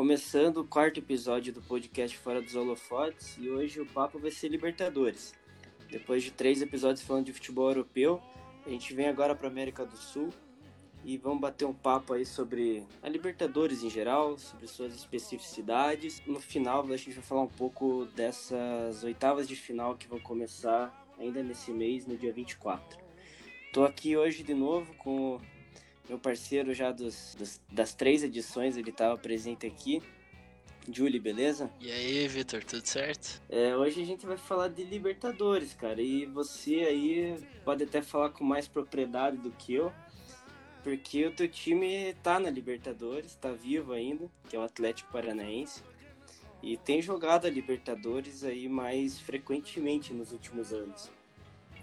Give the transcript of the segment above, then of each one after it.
começando o quarto episódio do podcast Fora dos Holofotes e hoje o papo vai ser Libertadores. Depois de três episódios falando de futebol europeu, a gente vem agora para América do Sul e vamos bater um papo aí sobre a Libertadores em geral, sobre suas especificidades. No final, a gente vai falar um pouco dessas oitavas de final que vão começar ainda nesse mês, no dia 24. Estou aqui hoje de novo com meu parceiro já dos, dos das três edições, ele estava presente aqui. Julie, beleza? E aí, Vitor, tudo certo? É, hoje a gente vai falar de Libertadores, cara. E você aí pode até falar com mais propriedade do que eu, porque o teu time tá na Libertadores, tá vivo ainda, que é o Atlético Paranaense. E tem jogado a Libertadores aí mais frequentemente nos últimos anos.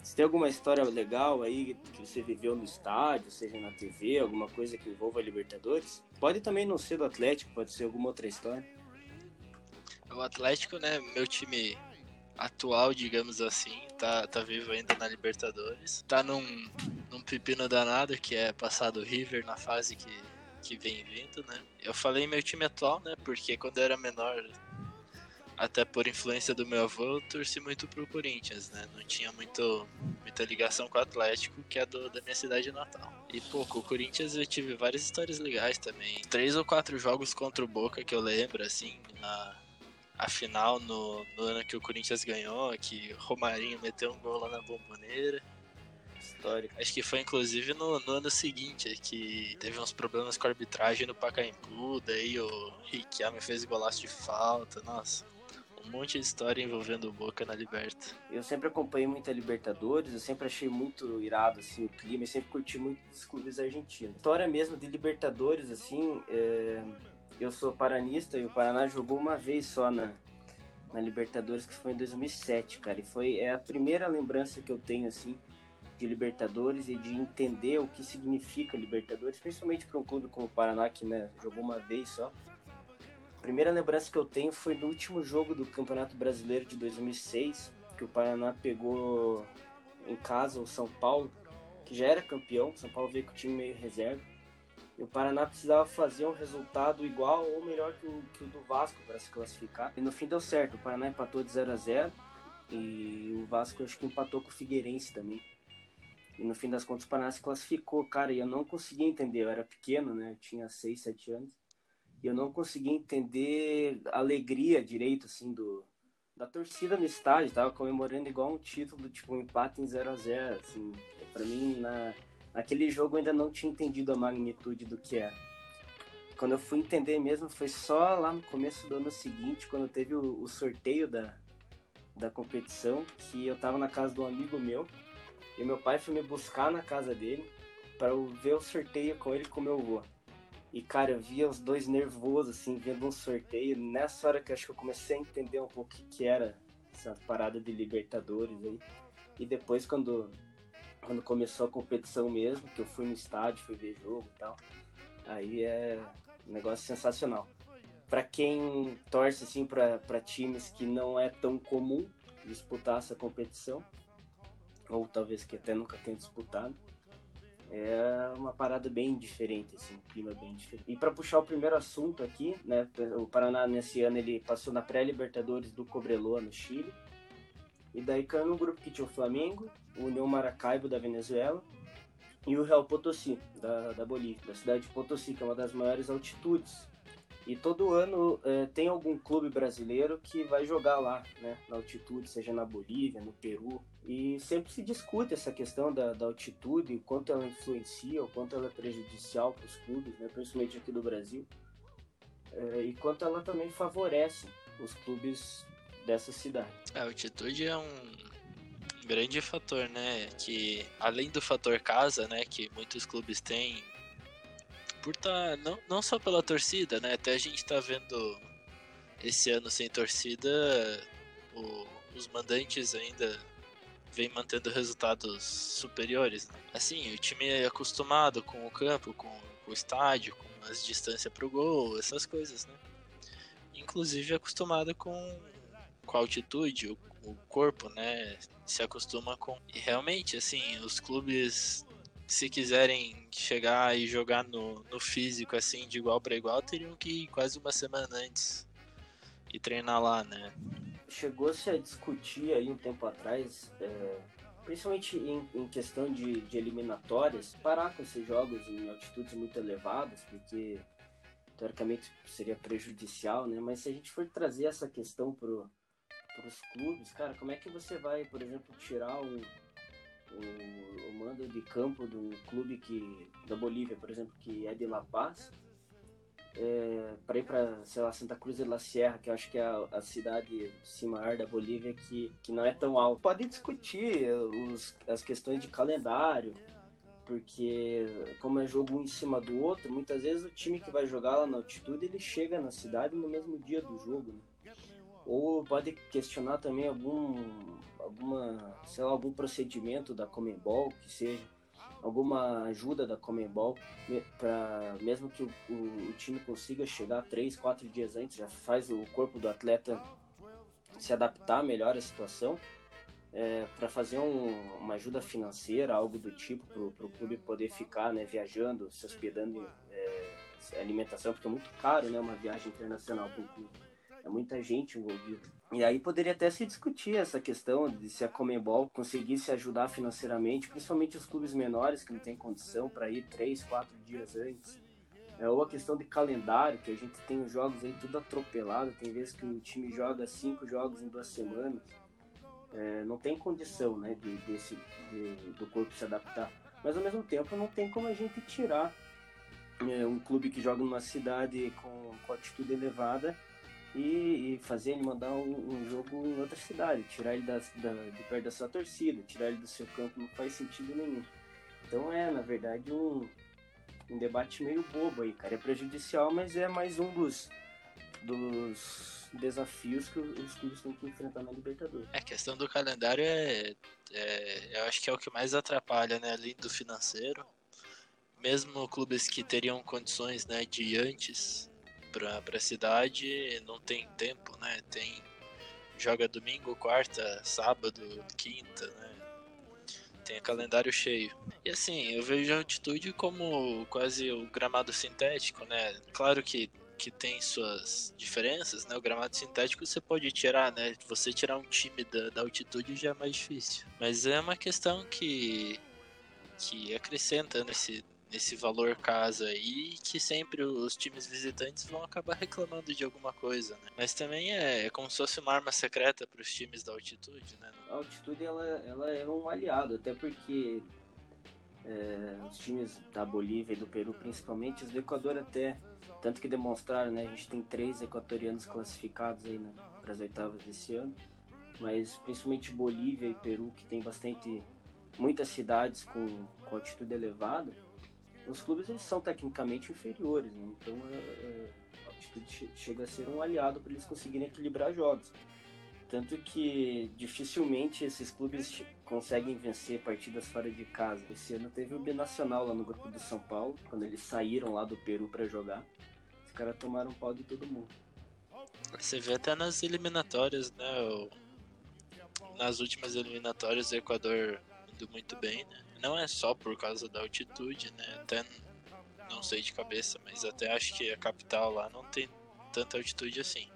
Você tem alguma história legal aí que você viveu no estádio, seja na TV, alguma coisa que envolva a Libertadores? Pode também não ser do Atlético, pode ser alguma outra história. O Atlético, né, meu time atual, digamos assim, tá, tá vivo ainda na Libertadores. Tá num, num pepino danado que é passar do River na fase que, que vem vindo, né? Eu falei meu time atual, né, porque quando eu era menor até por influência do meu avô, eu torci muito pro Corinthians, né? Não tinha muito, muita ligação com o Atlético, que é do, da minha cidade natal. E, pô, com o Corinthians eu tive várias histórias legais também. Três ou quatro jogos contra o Boca que eu lembro, assim, na, a final no, no ano que o Corinthians ganhou, que Romarinho meteu um gol lá na bomboneira. Histórico. Acho que foi inclusive no, no, ano seguinte que teve uns problemas com a arbitragem no Pacaembu, daí o Riquelme fez golaço de falta, nossa um monte de história envolvendo o Boca na Liberta. Eu sempre acompanhei muito a Libertadores, eu sempre achei muito irado assim, o clima, e sempre curti muito os clubes argentinos. História mesmo de Libertadores, assim, é... eu sou paranista e o Paraná jogou uma vez só na, na Libertadores, que foi em 2007, cara, e foi é a primeira lembrança que eu tenho, assim, de Libertadores e de entender o que significa Libertadores, principalmente para um clube como o Paraná, que né, jogou uma vez só primeira lembrança que eu tenho foi no último jogo do Campeonato Brasileiro de 2006, que o Paraná pegou em casa o São Paulo, que já era campeão. O São Paulo veio com o time meio reserva. E o Paraná precisava fazer um resultado igual ou melhor que o, que o do Vasco para se classificar. E no fim deu certo. O Paraná empatou de 0 a 0 e o Vasco acho que empatou com o Figueirense também. E no fim das contas o Paraná se classificou, cara, e eu não conseguia entender, eu era pequeno, né? Eu tinha 6, 7 anos e eu não consegui entender a alegria direito, assim, do, da torcida no estádio, tava comemorando igual um título, tipo, um empate em 0 a 0 assim, para mim, na, naquele jogo eu ainda não tinha entendido a magnitude do que era. Quando eu fui entender mesmo, foi só lá no começo do ano seguinte, quando teve o, o sorteio da, da competição, que eu tava na casa de um amigo meu, e meu pai foi me buscar na casa dele para ver o sorteio com ele com meu avô. E, cara, eu via os dois nervosos, assim, vendo um sorteio. Nessa hora que eu acho que eu comecei a entender um pouco o que, era essa parada de Libertadores aí. E depois, quando, quando começou a competição mesmo, que eu fui no estádio, fui ver jogo e tal, aí é um negócio sensacional. Para quem torce, assim, para times que não é tão comum disputar essa competição, ou talvez que até nunca tenha disputado, é uma parada bem diferente, assim, um clima bem diferente. E para puxar o primeiro assunto aqui, né, o Paraná nesse ano ele passou na pré-Libertadores do Cobreloa no Chile. E daí caiu no grupo que tinha o Flamengo, o União Maracaibo da Venezuela e o Real Potosí da, da Bolívia, da cidade de Potosí, que é uma das maiores altitudes e todo ano é, tem algum clube brasileiro que vai jogar lá, né, na altitude, seja na Bolívia, no Peru. E sempre se discute essa questão da, da altitude, o quanto ela influencia, o quanto ela é prejudicial para os clubes, né, principalmente aqui do Brasil, é, e quanto ela também favorece os clubes dessa cidade. A altitude é um grande fator, né? Que além do fator casa, né, que muitos clubes têm por tá, não, não só pela torcida, né? Até a gente tá vendo esse ano sem torcida, o, os mandantes ainda vem mantendo resultados superiores. Né? Assim, o time é acostumado com o campo, com, o estádio, com as distâncias pro gol, essas coisas, né? Inclusive acostumado com, com a altitude, o, o corpo, né? Se acostuma com. E realmente, assim, os clubes se quiserem chegar e jogar no, no físico, assim, de igual para igual, teriam que ir quase uma semana antes e treinar lá, né? Chegou-se a discutir aí um tempo atrás, é, principalmente em, em questão de, de, eliminatórias, parar com esses jogos em altitudes muito elevadas, porque teoricamente seria prejudicial, né? Mas se a gente for trazer essa questão pro para os clubes, cara, como é que você vai, por exemplo, tirar o, o, o mando de campo do clube que da Bolívia, por exemplo, que é de La Paz, é, para ir para, sei lá, Santa Cruz de la Sierra, que eu acho que é a, a cidade maior da Bolívia que, que não é tão alta. Pode discutir os, as questões de calendário, porque como é jogo um em cima do outro, muitas vezes o time que vai jogar lá na altitude, ele chega na cidade no mesmo dia do jogo, né? Ou pode questionar também algum, alguma, sei lá, algum procedimento da Comembol, que seja alguma ajuda da Comembol, para mesmo que o, o, o, time consiga chegar três, quatro dias antes, já faz o corpo do atleta se adaptar melhor à situação, é, para fazer um, uma ajuda financeira, algo do tipo, para o clube poder ficar né, viajando, se hospedando, é, alimentação, porque é muito caro né, uma viagem internacional para o clube é muita gente envolvida. E aí poderia até se discutir essa questão de se a Comembol conseguisse ajudar financeiramente, principalmente os clubes menores que não têm condição para ir três, quatro dias antes. É, ou a questão de calendário, que a gente tem os jogos aí tudo atropelado, tem vezes que o time joga cinco jogos em duas semanas. É, não tem condição né, de, desse, de, do corpo se adaptar. Mas ao mesmo tempo não tem como a gente tirar é, um clube que joga numa cidade com, com atitude elevada e, e fazer ele mandar um, um, jogo em outra cidade, tirar ele da, da, de perto da sua torcida, tirar ele do seu campo não faz sentido nenhum. Então é, na verdade, um, um debate meio bobo aí, cara. É prejudicial, mas é mais um dos, dos desafios que os clubes têm que enfrentar na Libertadores. É, a questão do calendário é, é, eu acho que é o que mais atrapalha, né, além do financeiro. Mesmo clubes que teriam condições, né, de antes pra, pra cidade não tem tempo, né? Tem. Joga domingo, quarta, sábado, quinta, né? Tem calendário cheio. E assim, eu vejo a altitude como quase o gramado sintético, né? Claro que que tem suas diferenças, né? O gramado sintético você pode tirar, né? Você tirar um time da, da altitude já é mais difícil. Mas é uma questão que que acrescenta nesse nesse valor casa aí que sempre os times visitantes vão acabar reclamando de alguma coisa, né? Mas também é, é como se fosse uma arma secreta para os times da altitude, né? A altitude ela, ela é um aliado, até porque é, os times da Bolívia e do Peru, principalmente, os do Equador até, tanto que demonstraram, né? A gente tem três equatorianos classificados aí né, para as oitavas desse ano, mas principalmente Bolívia e Peru, que tem bastante, muitas cidades com, com altitude elevada, os clubes eles são tecnicamente inferiores, né? então é, é, a altitude chega a ser um aliado para eles conseguirem equilibrar jogos. Tanto que dificilmente esses clubes conseguem vencer partidas fora de casa. Esse ano teve o Binacional lá no grupo do São Paulo, quando eles saíram lá do Peru para jogar. Os caras tomaram pau de todo mundo. Você vê até nas eliminatórias, né? Nas últimas eliminatórias o Equador indo muito bem, né? Não é só por causa da altitude, né? Até não sei de cabeça, mas até acho que a capital lá não tem tanta altitude assim.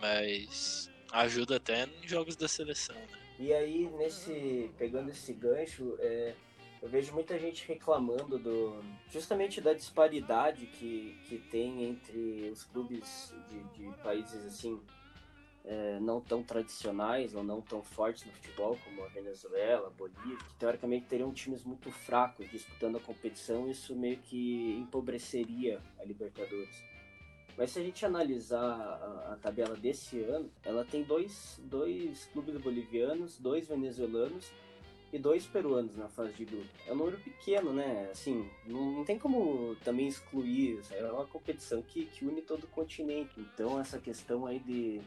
Mas ajuda até em jogos da seleção, né? E aí, nesse. pegando esse gancho, é, eu vejo muita gente reclamando do. justamente da disparidade que, que tem entre os clubes de, de países assim é, não tão tradicionais ou não tão fortes no futebol, como a Venezuela, a Bolívia, que teoricamente teriam times muito fracos disputando a competição, isso meio que empobreceria a Libertadores. Mas se a gente analisar a, a tabela desse ano, ela tem dois, dois clubes bolivianos, dois venezuelanos e dois peruanos na fase de grupo. É um número pequeno, né? Assim, não, não, tem como também excluir. É uma competição que, que une todo o continente. Então, essa questão aí de,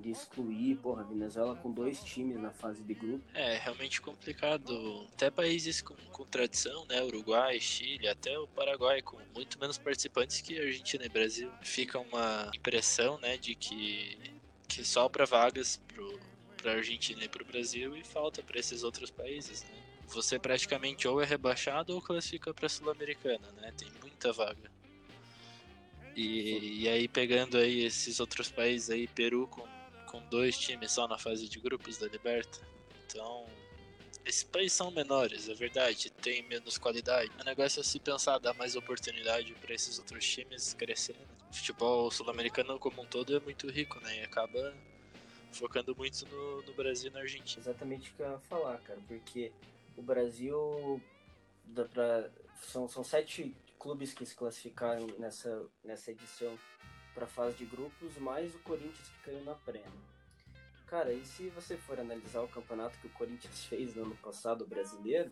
de excluir, porra, a Venezuela com dois times na fase de grupo. É, realmente complicado. Até países com, com tradição, né? Uruguai, Chile, até o Paraguai, com muito menos participantes que Argentina e Brasil. Fica uma impressão, né, de que, que sobra vagas pro, pra Argentina e pro Brasil e falta para esses outros países, né? você praticamente ou é rebaixado ou classifica para Sul-Americana, né? Tem muita vaga. E, e, aí pegando aí esses outros países aí, Peru com, com dois times só na fase de grupos da Liberta. Então, esses países são menores, é verdade, tem menos qualidade. O negócio é se pensar, dar mais oportunidade para esses outros times crescerem. O futebol sul-americano como um todo é muito rico, né? E acaba focando muito no, no Brasil e na Argentina. Exatamente o que eu ia falar, cara, porque o Brasil dá pra, são, são sete clubes que se classificaram nessa, nessa edição para a fase de grupos, mais o Corinthians que caiu na pré. Cara, e se você for analisar o campeonato que o Corinthians fez no ano passado, o brasileiro,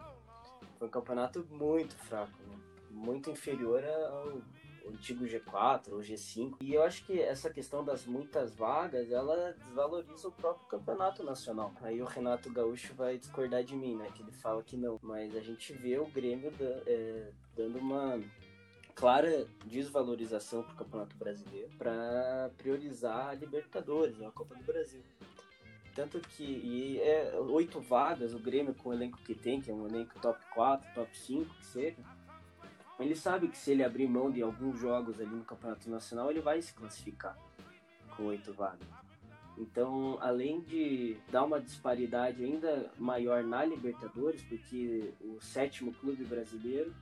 foi um campeonato muito fraco, né? muito inferior ao, antigo G4 ou G5. E eu acho que essa questão das muitas vagas, ela desvaloriza o próprio campeonato nacional. Aí o Renato Gaúcho vai discordar de mim, né? Que ele fala que não. Mas a gente vê o Grêmio da, é, dando uma clara desvalorização para o Campeonato Brasileiro para priorizar a Libertadores, a Copa do Brasil. Tanto que e é oito vagas, o Grêmio com o elenco que tem, que é um elenco top 4, top 5, que seja, ele sabe que se ele abrir mão de alguns jogos ali no Campeonato Nacional, ele vai se classificar com oito vagas. Então, além de dar uma disparidade ainda maior na Libertadores, porque o sétimo clube brasileiro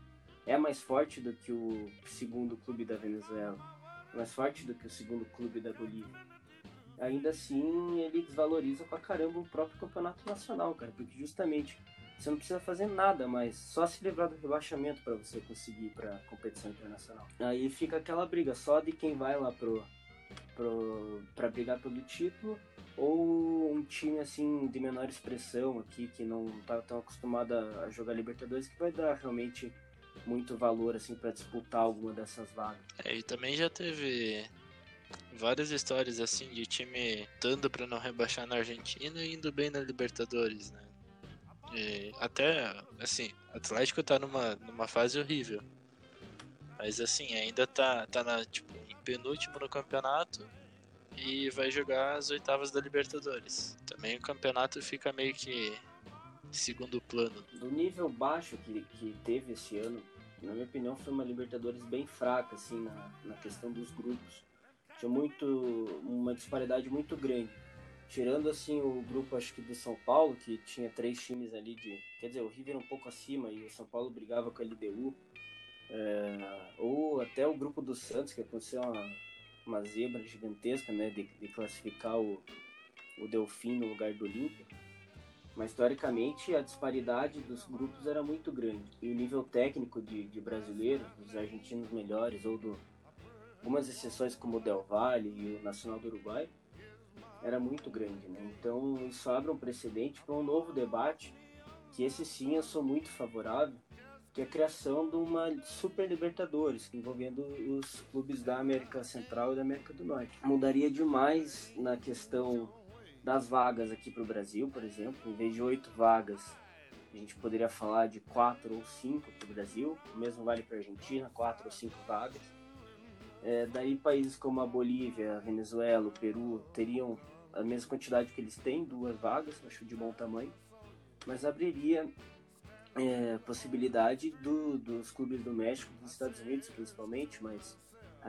é mais forte do que o segundo clube da Venezuela, mais forte do que o segundo clube da Bolívia. Ainda assim, ele desvaloriza pra caramba o próprio campeonato nacional, cara, porque justamente você não precisa fazer nada mais, só se livrar do rebaixamento para você conseguir para competição internacional. Aí fica aquela briga só de quem vai lá pro, pro para brigar pelo título ou um time assim de menor expressão aqui que não tá tão acostumado a jogar Libertadores que vai dar realmente muito valor assim para disputar alguma dessas vagas. É, e também já teve várias histórias assim de time dando para não rebaixar na Argentina e indo bem na Libertadores, né? E até, assim, Atlético tá numa, numa fase horrível. Mas assim, ainda tá, tá na, tipo, em penúltimo no campeonato e vai jogar as oitavas da Libertadores. Também o campeonato fica meio que segundo plano. Do nível baixo que, que teve esse ano, na minha opinião, foi uma Libertadores bem fraca, assim, na, na questão dos grupos. Tinha muito, uma disparidade muito grande. Tirando assim o grupo acho que do São Paulo, que tinha três times ali de. Quer dizer, o River um pouco acima e o São Paulo brigava com a LDU. É, ou até o grupo do Santos, que aconteceu uma, uma zebra gigantesca, né? De, de classificar o, o Delfim no lugar do Olímpia. Mas teoricamente a disparidade dos grupos era muito grande. E o nível técnico de, de brasileiros, dos argentinos melhores, ou do algumas exceções como o Del Valle e o Nacional do Uruguai, era muito grande, né? Então isso abre um precedente para um novo debate, que esse sim eu sou muito favorável, que é a criação de uma Super Libertadores, envolvendo os clubes da América Central e da América do Norte. Mudaria demais na questão das vagas aqui para o Brasil, por exemplo, em vez de oito vagas, a gente poderia falar de quatro ou cinco para o Brasil, o mesmo vale para a Argentina, quatro ou cinco vagas. É, daí países como a Bolívia, a Venezuela, o Peru teriam a mesma quantidade que eles têm, duas vagas, acho de bom tamanho, mas abriria é, possibilidade do, dos clubes do México, dos Estados Unidos principalmente, mas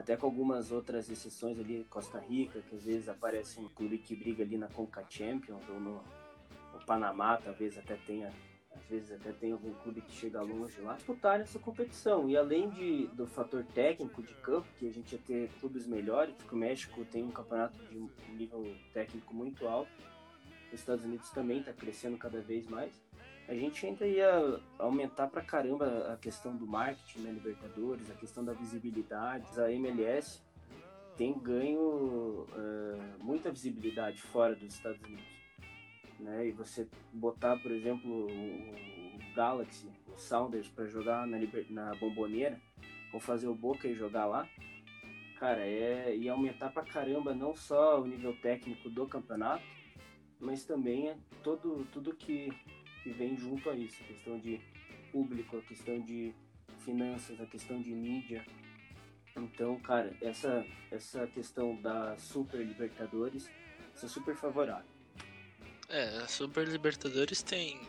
até com algumas outras exceções ali, Costa Rica, que às vezes aparece um clube que briga ali na Conca Champions, ou no, no Panamá talvez até tenha às vezes até tem algum clube que chega longe lá, disputar essa competição. E além de, do fator técnico de campo, que a gente ia ter clubes melhores, porque o México tem um campeonato de um nível técnico muito alto, os Estados Unidos também está crescendo cada vez mais. A gente ainda ia aumentar pra caramba a questão do marketing na né, Libertadores, a questão da visibilidade. A MLS tem ganho uh, muita visibilidade fora dos Estados Unidos né? E você botar, por exemplo, o Galaxy, o Sounders para jogar na, na Bomboneira, ou fazer o Boca e jogar lá, cara, é ia aumentar pra caramba não só o nível técnico do campeonato, mas também é todo tudo que, que vem junto a isso, a questão de público, a questão de finanças, a questão de mídia. Então, cara, essa essa questão da Super Libertadores é super favorável. É, a Super Libertadores tem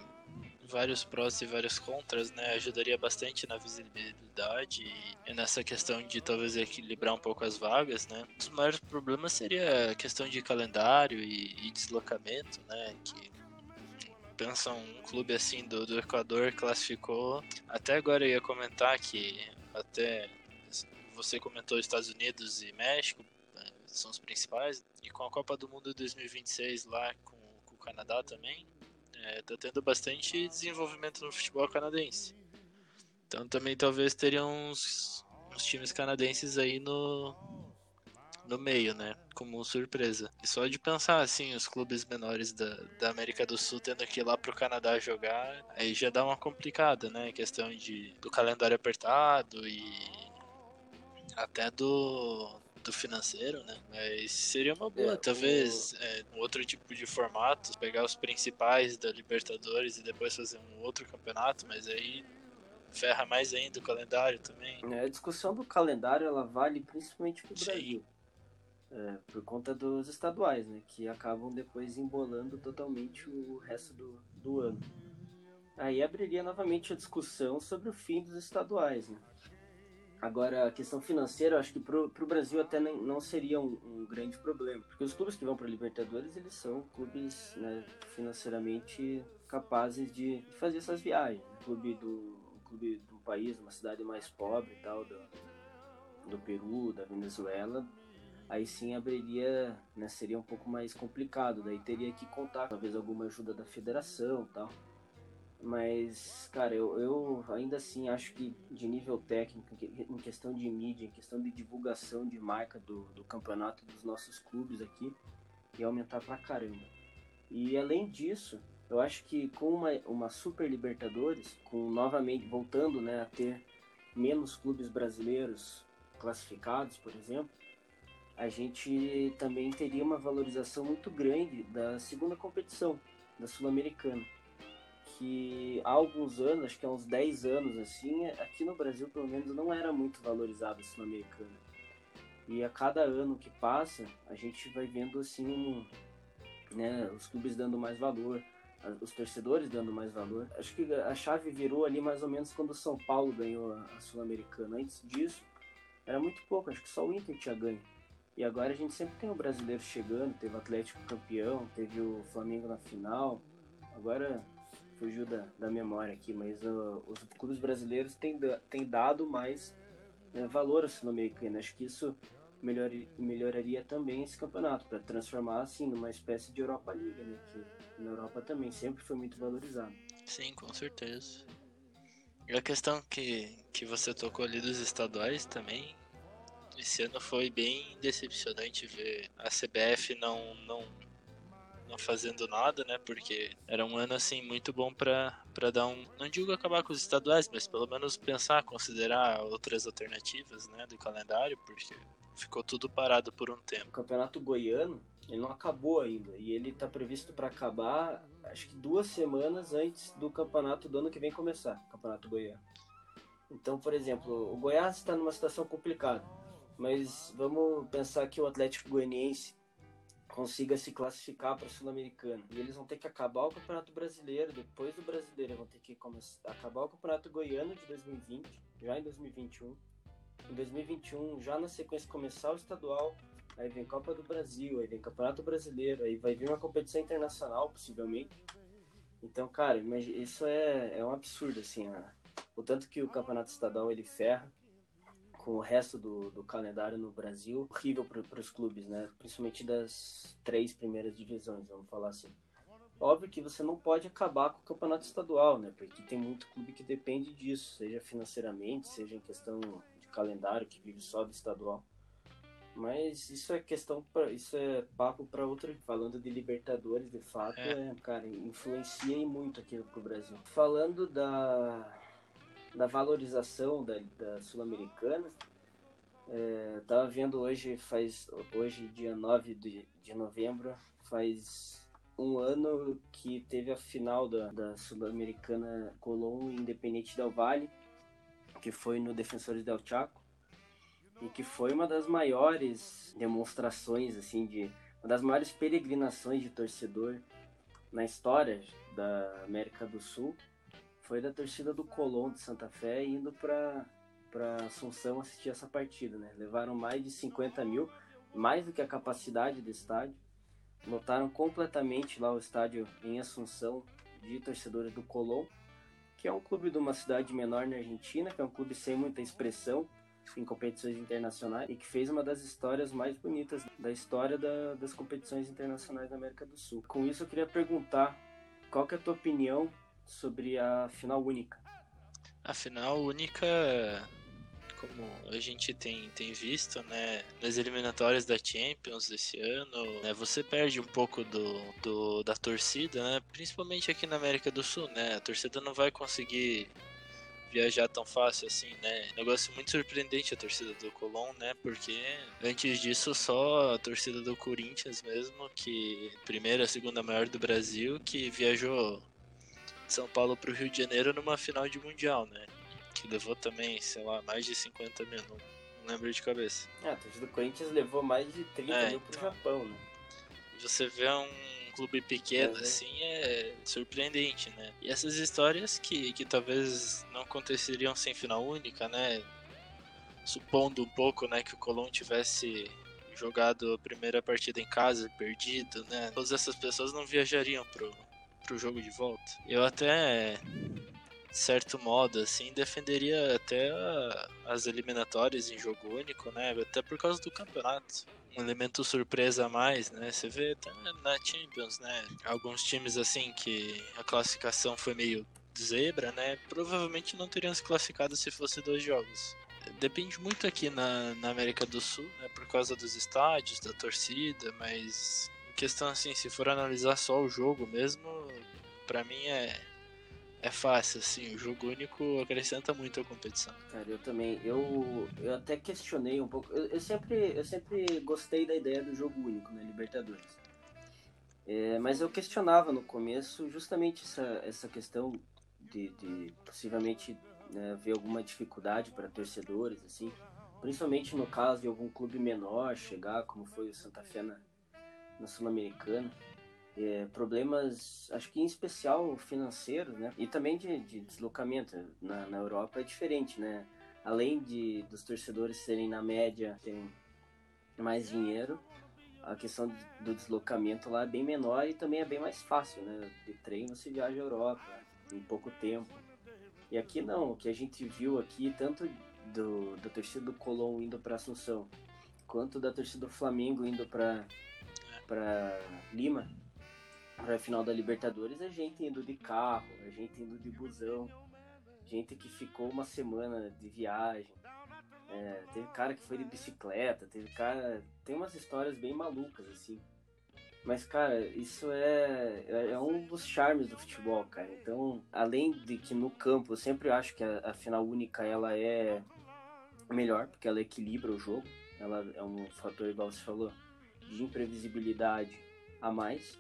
vários prós e vários contras, né? Ajudaria bastante na visibilidade e nessa questão de talvez equilibrar um pouco as vagas, né? Os maiores problemas seria a questão de calendário e, e deslocamento, né? Que pensa um clube assim do, do Equador classificou. Até agora eu ia comentar que até você comentou Estados Unidos e México né, são os principais e com a Copa do Mundo 2026 lá com, com o Canadá também é, tá tendo bastante desenvolvimento no futebol canadense. Então também talvez teriam uns, uns times canadenses aí no, no meio, né? Como surpresa. E só de pensar assim, os clubes menores da, da América do Sul tendo que ir lá pro Canadá jogar, aí já dá uma complicada, né? Questão de do calendário apertado e até do, do financeiro, né? Mas seria uma boa, é, talvez, o... é, um outro tipo de formato, pegar os principais da Libertadores e depois fazer um outro campeonato, mas aí ferra mais ainda o calendário também. É, a discussão do calendário ela vale principalmente para o Brasil. É, por conta dos estaduais, né? Que acabam depois embolando totalmente o resto do, do ano. Aí abriria novamente a discussão sobre o fim dos estaduais, né? Agora, a questão financeira, eu acho que para o Brasil até nem, não seria um, um, grande problema. Porque os clubes que vão para Libertadores, eles são clubes né, financeiramente capazes de fazer essas viagens. O clube do, um clube do país, uma cidade mais pobre e tal, do, do Peru, da Venezuela, aí sim abriria, né, seria um pouco mais complicado. Daí teria que contar, talvez, alguma ajuda da federação tal. Mas, cara, eu, eu ainda assim acho que de nível técnico, em questão de mídia, em questão de divulgação de marca do, do campeonato dos nossos clubes aqui, ia aumentar pra caramba. E além disso, eu acho que com uma, uma Super Libertadores, com novamente voltando né, a ter menos clubes brasileiros classificados, por exemplo, a gente também teria uma valorização muito grande da segunda competição, da Sul-Americana que há alguns anos, acho que há uns 10 anos assim, aqui no Brasil pelo menos não era muito valorizado a Sul-Americana. E a cada ano que passa, a gente vai vendo assim, né, os clubes dando mais valor, os torcedores dando mais valor. Acho que a chave virou ali mais ou menos quando o São Paulo ganhou a Sul-Americana. Antes disso, era muito pouco, acho que só o Inter tinha ganho. E agora a gente sempre tem o brasileiro chegando, teve o Atlético campeão, teve o Flamengo na final. Agora fugiu da, da memória aqui, mas uh, os clubes brasileiros têm, têm dado mais né, valor ao sul-americano. Acho que isso melhor, melhoraria também esse campeonato, para transformar assim numa espécie de Europa Liga, né, que na Europa também sempre foi muito valorizado. Sim, com certeza. E a questão que, que você tocou ali dos estaduais também, esse ano foi bem decepcionante ver a CBF não, não não fazendo nada, né? Porque era um ano assim muito bom para dar um, não digo acabar com os estaduais, mas pelo menos pensar, considerar outras alternativas, né, do calendário, porque ficou tudo parado por um tempo. O Campeonato Goiano, ele não acabou ainda e ele está previsto para acabar, acho que duas semanas antes do campeonato do ano que vem começar, Campeonato Goiano. Então, por exemplo, o Goiás está numa situação complicada, mas vamos pensar que o Atlético Goianiense consiga se classificar para a Sul-Americana. E eles vão ter que acabar o Campeonato Brasileiro, depois do Brasileiro vão ter que acabar o Campeonato Goiano de 2020, já em 2021. Em 2021, já na sequência começar o estadual, aí vem Copa do Brasil, aí vem Campeonato Brasileiro, aí vai vir uma competição internacional, possivelmente. Então, cara, isso é, é um absurdo, assim, o tanto que o Campeonato Estadual ele ferra com o resto do, do calendário no Brasil, horrível para os clubes, né? Principalmente das três primeiras divisões, vamos falar assim. Óbvio que você não pode acabar com o campeonato estadual, né? Porque tem muito clube que depende disso, seja financeiramente, seja em questão de calendário, que vive só do estadual. Mas isso é questão para isso é papo para outro. Falando de Libertadores, de fato, é. é cara, influencia muito aqui pro Brasil. Falando da da valorização da, da Sul-Americana. É, tava vendo hoje, faz hoje dia 9 de, de novembro, faz um ano que teve a final da, da Sul-Americana Colón Independente del Valle, que foi no Defensores del Chaco, e que foi uma das maiores demonstrações, assim, de uma das maiores peregrinações de torcedor na história da América do Sul foi da torcida do Colón de Santa Fé indo para para Assunção assistir essa partida, né? Levaram mais de 50 mil, mais do que a capacidade do estádio. Lotaram completamente lá o estádio em Assunção de torcedores do Colón, que é um clube de uma cidade menor na Argentina, que é um clube sem muita expressão em competições internacionais e que fez uma das histórias mais bonitas da história da, das competições internacionais da América do Sul. Com isso, eu queria perguntar qual que é a tua opinião sobre a final única? A final única como a gente tem, tem visto, né, nas eliminatórias da Champions desse ano, né, você perde um pouco do, do, da torcida, né, principalmente aqui na América do Sul, né, a torcida não vai conseguir viajar tão fácil assim, né? Negócio muito surpreendente a torcida do Colón, né? Porque antes disso só a torcida do Corinthians mesmo, que primeira, segunda maior do Brasil, que viajou de São Paulo para o Rio de Janeiro numa final de mundial, né? que levou também, sei lá, mais de 50 mil, não, não lembro de cabeça. É, a torcida do Corinthians levou mais de 30 é, mil pro então, Japão, né? Você vê um clube pequeno é, assim é surpreendente, né? E essas histórias que, que talvez não aconteceriam sem final única, né? Supondo um pouco, né, que o Colón tivesse jogado a primeira partida em casa, perdido, né? Todas essas pessoas não viajariam pro, pro jogo de volta. Eu até certo modo, assim, defenderia até as eliminatórias em jogo único, né? Até por causa do campeonato. Um elemento surpresa a mais, né? Você vê até na Champions, né? Alguns times assim que a classificação foi meio zebra, né? Provavelmente não teriam se classificado se fosse dois jogos. Depende muito aqui na, na América do Sul, né? Por causa dos estádios, da torcida, mas questão assim, se for analisar só o jogo mesmo, para mim é é fácil, assim, o jogo único acrescenta muito a competição. Cara, eu também, eu, eu até questionei um pouco, eu, eu sempre, eu sempre gostei da ideia do jogo único, né, Libertadores. É, mas eu questionava no começo justamente essa, essa questão de, de possivelmente né, ver alguma dificuldade para torcedores, assim, principalmente no caso de algum clube menor chegar, como foi o Santa Fé na, na Sul-Americana é, problemas, acho que em especial financeiros, né? E também de, de deslocamento. Na, na Europa é diferente, né? Além de dos torcedores serem na média terem mais dinheiro, a questão do deslocamento lá é bem menor e também é bem mais fácil, né? De trem você viaja à Europa em pouco tempo. E aqui não, o que a gente viu aqui, tanto do, da torcida do Colón indo para Assunção, quanto da torcida do Flamengo indo para Lima, para final da Libertadores, a gente indo de carro, a gente indo de busão, gente que ficou uma semana de viagem. É, teve cara que foi de bicicleta, teve cara. Tem umas histórias bem malucas, assim. Mas, cara, isso é, é um dos charmes do futebol, cara. Então, além de que no campo eu sempre acho que a, a final única ela é melhor, porque ela equilibra o jogo. Ela é um fator, igual você falou, de imprevisibilidade a mais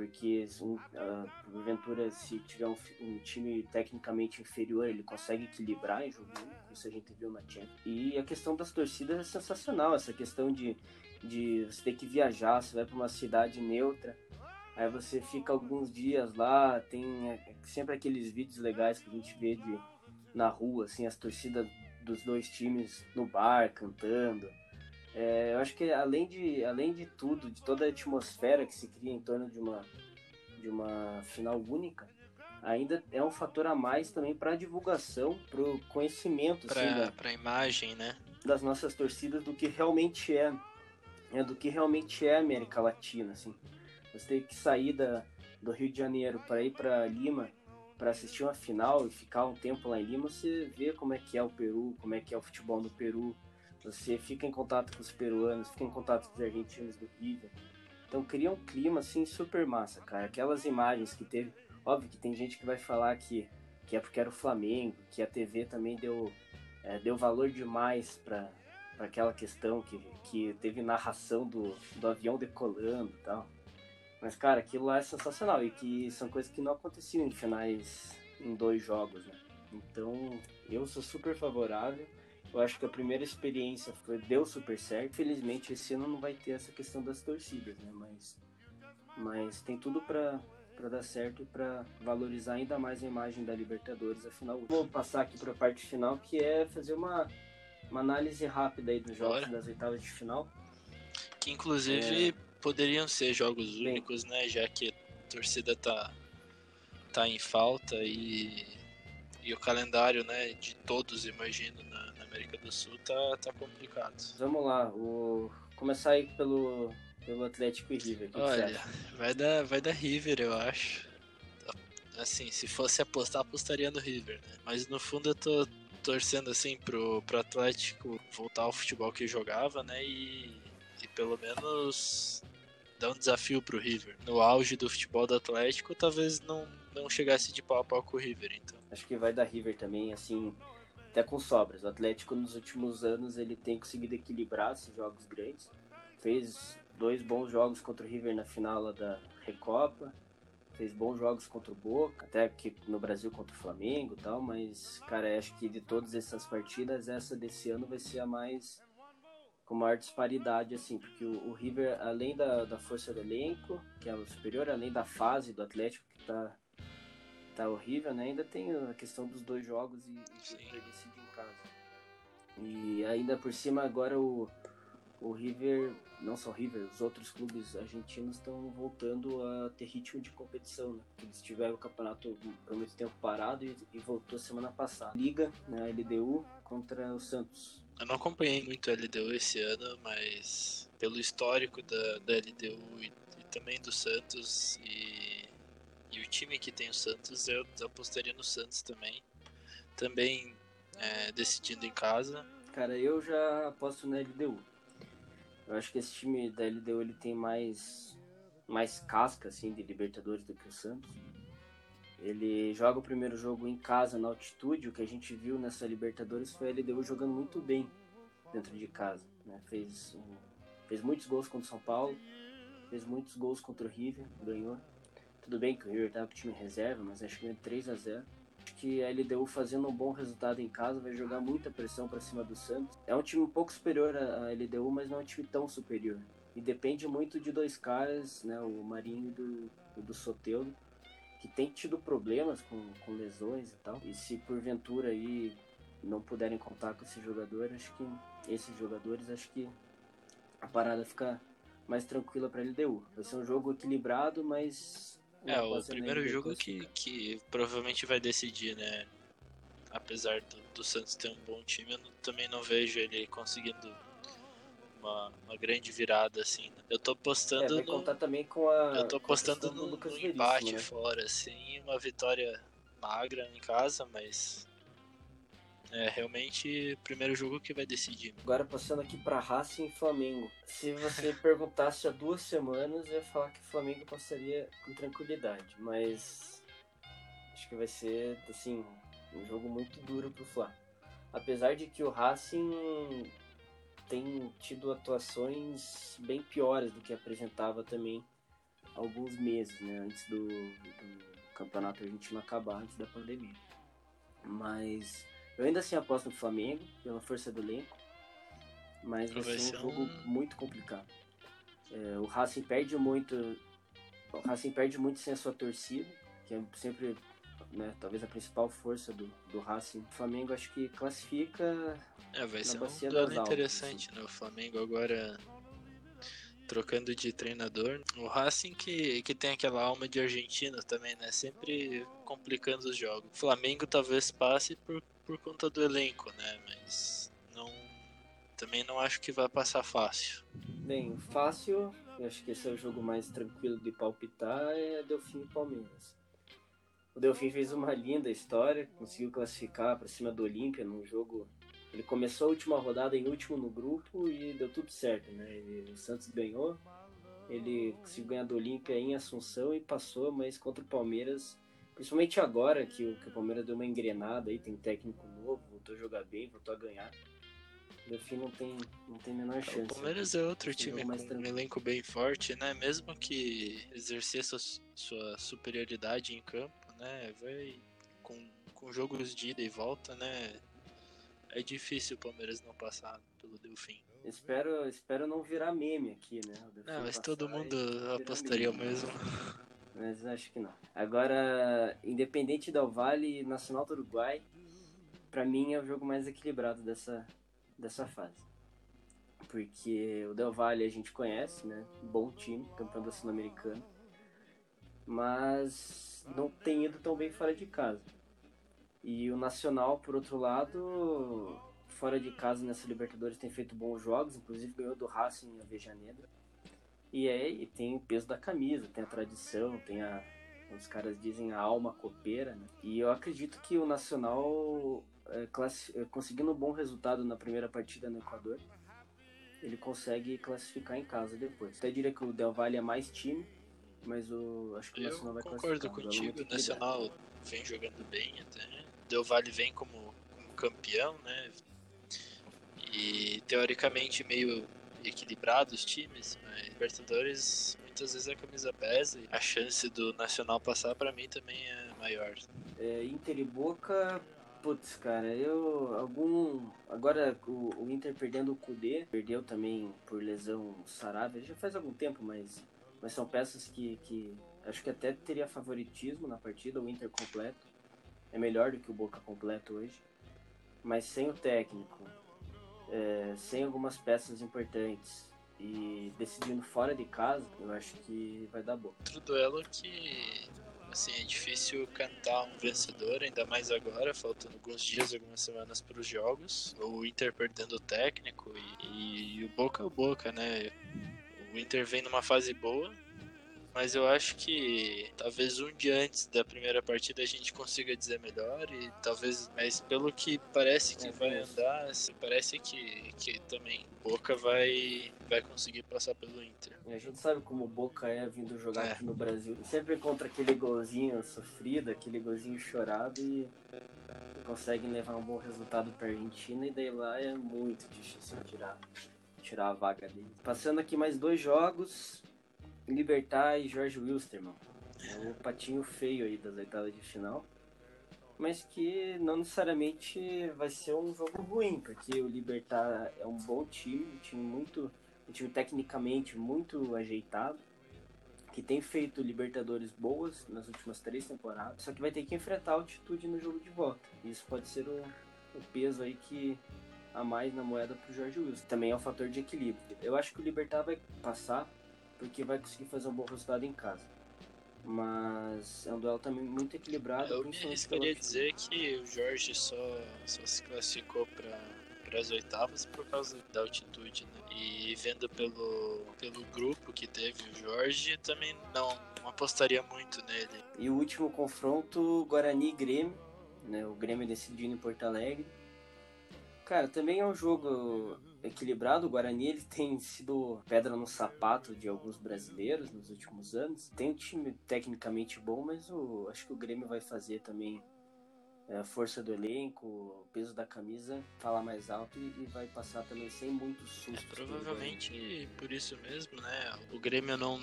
porque uh, porventura se tiver um, um, time tecnicamente inferior ele consegue equilibrar em jogo isso a gente viu na Champions. E a questão das torcidas é sensacional essa questão de, de você ter que viajar você vai para uma cidade neutra aí você fica alguns dias lá tem é, sempre aqueles vídeos legais que a gente vê de na rua assim as torcidas dos dois times no bar cantando é, eu acho que além de, além de tudo, de toda a atmosfera que se cria em torno de uma, de uma final única, ainda é um fator a mais também para a divulgação, para o conhecimento para assim, a imagem, né? Das nossas torcidas do que realmente é, é do que realmente é a América Latina, assim. Você tem que sair da, do Rio de Janeiro para ir para Lima para assistir uma final e ficar um tempo lá em Lima, você vê como é que é o Peru, como é que é o futebol no Peru, você fica em contato com os peruanos, fica em contato com os argentinos do River. Então cria um clima assim super massa, cara. Aquelas imagens que teve. Óbvio que tem gente que vai falar que, que é porque era o Flamengo, que a TV também deu, é, deu valor demais para aquela questão que, que teve narração do, do avião decolando e tal. Mas, cara, aquilo lá é sensacional e que são coisas que não aconteciam em finais em dois jogos, né? Então, eu sou super favorável. Eu acho que a primeira experiência foi, deu super certo. Felizmente esse ano não vai ter essa questão das torcidas, né? Mas, mas tem tudo para para dar certo e para valorizar ainda mais a imagem da Libertadores, afinal. Vou passar aqui para a parte final, que é fazer uma, uma análise rápida aí dos jogos Bora. das oitavas de final. Que inclusive é... poderiam ser jogos Bem, únicos, né? Já que a torcida tá, tá em falta e, e o calendário né, de todos, imagino, na, na América do Sul tá, tá complicado. Vamos lá, o... começar aí pelo, pelo Atlético e River. Olha, vai dar, vai dar River, eu acho. Assim, se fosse apostar, apostaria no River, né? Mas no fundo eu tô torcendo assim pro, pro Atlético voltar ao futebol que jogava, né? E, e pelo menos dar um desafio pro River. No auge do futebol do Atlético, talvez não, não chegasse de pau a pau com o River, então. Acho que vai dar River também, assim, até com sobras. O Atlético nos últimos anos ele tem conseguido equilibrar esses jogos grandes. Fez dois bons jogos contra o River na final da Recopa. Fez bons jogos contra o Boca, até aqui no Brasil contra o Flamengo e tal, mas, cara, acho que de todas essas partidas, essa desse ano vai ser a mais com maior disparidade, assim, porque o, o River, além da, da força do elenco, que é superior, além da fase do Atlético, que tá, tá horrível, né? Ainda tem a questão dos dois jogos e, e decidir em casa. E ainda por cima agora o, o River, não só o River, os outros clubes argentinos estão voltando a ter ritmo de competição, né? Eles tiveram o campeonato por muito tempo parado e, e voltou semana passada. Liga, né, a LDU contra o Santos. Eu não acompanhei muito a LDU esse ano, mas pelo histórico da, da LDU e, e também do Santos e, e, o time que tem o Santos, eu, apostaria no Santos também. Também é, decidindo em casa. Cara, eu já aposto na LDU. Eu acho que esse time da LDU ele tem mais mais casca assim de Libertadores do que o Santos. Ele joga o primeiro jogo em casa na altitude, o que a gente viu nessa Libertadores foi a LDU jogando muito bem dentro de casa, né? Fez fez muitos gols contra o São Paulo, fez muitos gols contra o River, ganhou. Tudo bem que o River estava com o time reserva, mas acho que ganhou 3 a 0 que a LDU fazendo um bom resultado em casa vai jogar muita pressão para cima do Santos. É um time um pouco superior à LDU, mas não é um time tão superior. E depende muito de dois caras, né, o Marinho e do, do Soteudo, que tem tido problemas com, com lesões e tal. E se porventura aí não puderem contar com esse jogador, acho que esses jogadores, acho que a parada fica mais tranquila para a LDU. Vai ser um jogo equilibrado, mas é, o primeiro jogo que, que provavelmente vai decidir, né? Apesar do, do Santos ter um bom time, eu não, também não vejo ele conseguindo uma, uma grande virada, assim. Né? Eu tô postando. É, vai contar também com a. Eu tô postando no, no empate né? fora, assim, uma vitória magra em casa, mas é realmente o primeiro jogo que vai decidir. Agora passando aqui para Racing e Flamengo. Se você perguntasse há duas semanas, eu ia falar que o Flamengo passaria com tranquilidade, mas acho que vai ser assim um jogo muito duro pro Fla. Apesar de que o Racing tem tido atuações bem piores do que apresentava também há alguns meses, né, antes do, do campeonato argentino acabar, antes da pandemia. Mas eu ainda assim aposto no Flamengo, pela força do elenco. Mas vai, vai ser um jogo um... muito complicado. É, o Racing perde muito. O Racing perde muito sem a sua torcida, que é sempre, né, talvez a principal força do, do Racing. O Flamengo acho que classifica. É, vai ser um duelo interessante, assim. né? O Flamengo agora trocando de treinador. O Racing que, que tem aquela alma de argentino também, né? Sempre complicando os jogos. O Flamengo talvez passe por por conta do elenco, né? Mas não, também não acho que vai passar fácil. Bem, fácil, eu acho que esse é o jogo mais tranquilo de palpitar, é Delfim e Palmeiras. O Delfim fez uma linda história, conseguiu classificar para cima do Olímpia num jogo. Ele começou a última rodada em último no grupo e deu tudo certo, né? Ele, o Santos ganhou, ele conseguiu ganhar do Olímpia em Assunção e passou, mas contra o Palmeiras Principalmente agora que o, que o Palmeiras deu uma engrenada aí, tem técnico novo, voltou a jogar bem, voltou a ganhar. O Delfim não tem, não tem a menor chance. O Palmeiras é outro time com um elenco bem forte, né? Mesmo que exercer sua, sua superioridade em campo, né? Vai com, com jogos de ida e volta, né? É difícil o Palmeiras não passar pelo Delfim. Espero, espero não virar meme aqui, né? Não, mas todo mundo apostaria mesmo. mas acho que não. Agora, Independente Del Vale e Nacional do Uruguai, para mim é o jogo mais equilibrado dessa, dessa fase. Porque o Del Valle a gente conhece, né? Bom time, campeão da Sul-Americana. Mas não tem ido tão bem fora de casa. E o Nacional, por outro lado, fora de casa nessa Libertadores tem feito bons jogos, inclusive ganhou do Racing em Avejaneira. E é, e tem o peso da camisa, tem a tradição, tem a. Os caras dizem a alma copeira, né? E eu acredito que o Nacional, é, é, conseguindo um bom resultado na primeira partida no Equador, ele consegue classificar em casa depois. Até diria que o Del Valle é mais time, mas o acho que o Nacional vai classificar. Eu concordo contigo, o Nacional vem jogando bem até. Del Valle vem como, como campeão, né? E teoricamente meio equilibrado os times, mas Libertadores muitas vezes a camisa pesa e a chance do Nacional passar para mim também é maior. É, Inter e Boca, putz, cara, eu algum agora o, o Inter perdendo o Kudê, perdeu também por lesão Sarabia, já faz algum tempo, mas mas são peças que, que acho que até teria favoritismo na partida, o Inter completo é melhor do que o Boca completo hoje, mas sem o técnico, é, sem algumas peças importantes e decidindo fora de casa, eu acho que vai dar bom. Outro duelo que assim é difícil cantar um vencedor, ainda mais agora, faltando alguns dias, algumas semanas para os jogos. O Inter perdendo o técnico e, e o Boca o Boca, né? O Inter vem numa fase boa, mas eu acho que talvez um dia antes da primeira partida a gente consiga dizer melhor e talvez, mas pelo que parece que é, vai andar, parece que, que também Boca vai vai conseguir passar pelo Inter. E a gente sabe como Boca é vindo jogar é. aqui no Brasil. Sempre encontra aquele golzinho sofrido, aquele golzinho chorado e consegue levar um bom resultado para a Argentina e daí lá é muito difícil tirar tirar a vaga dele. Passando aqui mais dois jogos, Libertar e Jorge Wilstermann. É o patinho feio aí das oitavas de final. Mas que não necessariamente vai ser um jogo ruim, porque o Libertar é um bom time, um time muito. um time tecnicamente muito ajeitado, que tem feito Libertadores boas nas últimas três temporadas, só que vai ter que enfrentar a altitude no jogo de volta. Isso pode ser o, o peso aí que a mais na moeda pro Jorge Wilson. Também é um fator de equilíbrio. Eu acho que o Libertar vai passar porque vai conseguir fazer um bom resultado em casa. Mas é um duelo também muito equilibrado. Eu me arriscaria dizer que o Jorge só, só se classificou para as oitavas por causa da altitude, né? E vendo pelo, pelo grupo que teve o Jorge, também não, não apostaria muito nele. E o último confronto, Guarani e Grêmio, né? O Grêmio decidindo em Porto Alegre. Cara, também é um jogo equilibrado. O Guarani ele tem sido pedra no sapato de alguns brasileiros nos últimos anos. Tem um time tecnicamente bom, mas o, acho que o Grêmio vai fazer também é, a força do elenco, o peso da camisa falar mais alto e, vai passar também sem muito susto. É, provavelmente por isso mesmo, né? O Grêmio não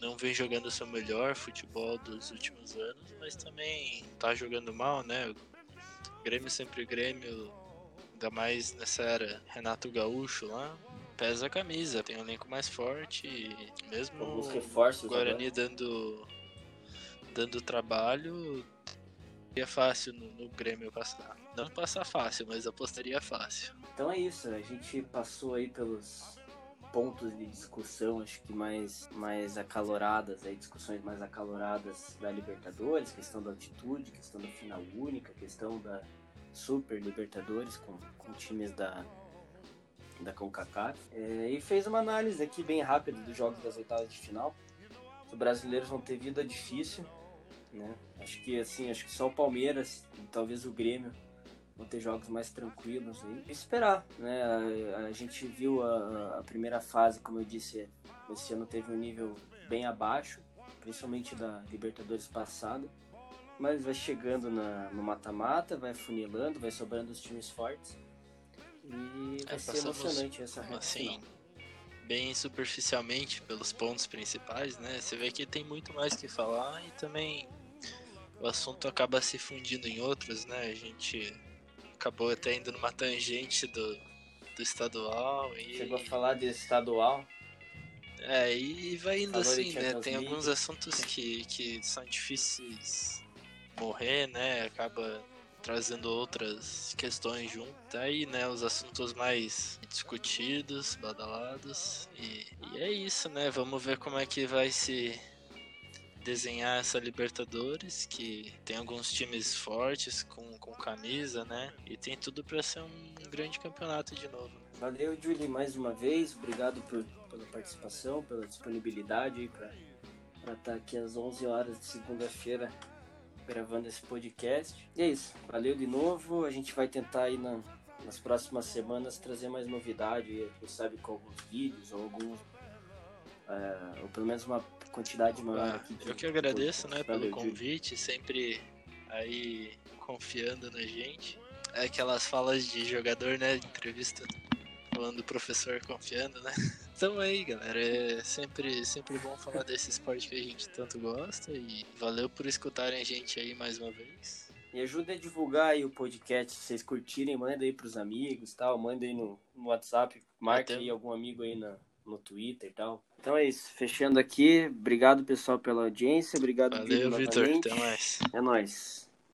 não vem jogando seu melhor futebol dos últimos anos, mas também tá jogando mal, né? O Grêmio sempre Grêmio Ainda mais nessa era Renato Gaúcho lá. Pesa a camisa, tem um elenco mais forte e mesmo o Guarani agora. dando dando trabalho, seria fácil no, no, Grêmio passar. Não passar fácil, mas apostaria fácil. Então é isso, a gente passou aí pelos pontos de discussão, acho que mais, mais acaloradas, aí, discussões mais acaloradas da Libertadores, questão da altitude, questão da final única, questão da, Super Libertadores com, com times da, da CONCACAF. É, e fez uma análise aqui bem rápida dos jogos das oitavas de final. Os brasileiros vão ter vida difícil, né? Acho que assim, acho que só o Palmeiras e talvez o Grêmio vão ter jogos mais tranquilos. E esperar, né? A, a gente viu a, a, primeira fase, como eu disse, esse ano teve um nível bem abaixo, principalmente da Libertadores passada mas vai chegando na, no mata-mata, vai funilando, vai sobrando os times fortes. E vai é, ser emocionante essa reta assim, Bem superficialmente pelos pontos principais, né? Você vê que tem muito mais que falar e também o assunto acaba se fundindo em outros, né? A gente acabou até indo numa tangente do, do estadual e. Chegou a falar de estadual? É, e vai indo assim, né? Tem alguns assuntos que, que são difíceis morrer, né? Acaba trazendo outras questões junto. Tá aí, né? Os assuntos mais discutidos, badalados. E, e é isso, né? Vamos ver como é que vai se desenhar essa Libertadores, que tem alguns times fortes com, com camisa, né? E tem tudo para ser um grande campeonato de novo. Valeu, Julie, mais uma vez. Obrigado por, pela participação, pela disponibilidade para estar tá aqui às 11 horas de segunda-feira gravando esse podcast. E é isso. Valeu de novo. A gente vai tentar aí na, nas próximas semanas trazer mais novidade, quem sabe com alguns vídeos ou alguns. É, ou pelo menos uma quantidade maior ah, aqui. De, eu que agradeço, né, pelo convite, sempre aí confiando na gente. É aquelas falas de jogador, né, de entrevista falando do professor confiando, né? Então aí, galera, é sempre, sempre bom falar desse esporte que a gente tanto gosta e valeu por escutarem a gente aí mais uma vez. E ajuda a divulgar aí o podcast, se vocês curtirem, manda aí pros amigos tal, manda aí no, no WhatsApp, marque Até... aí algum amigo aí na, no Twitter e tal. Então é isso, fechando aqui, obrigado pessoal pela audiência, obrigado Valeu, Vitor, até mais. É nóis.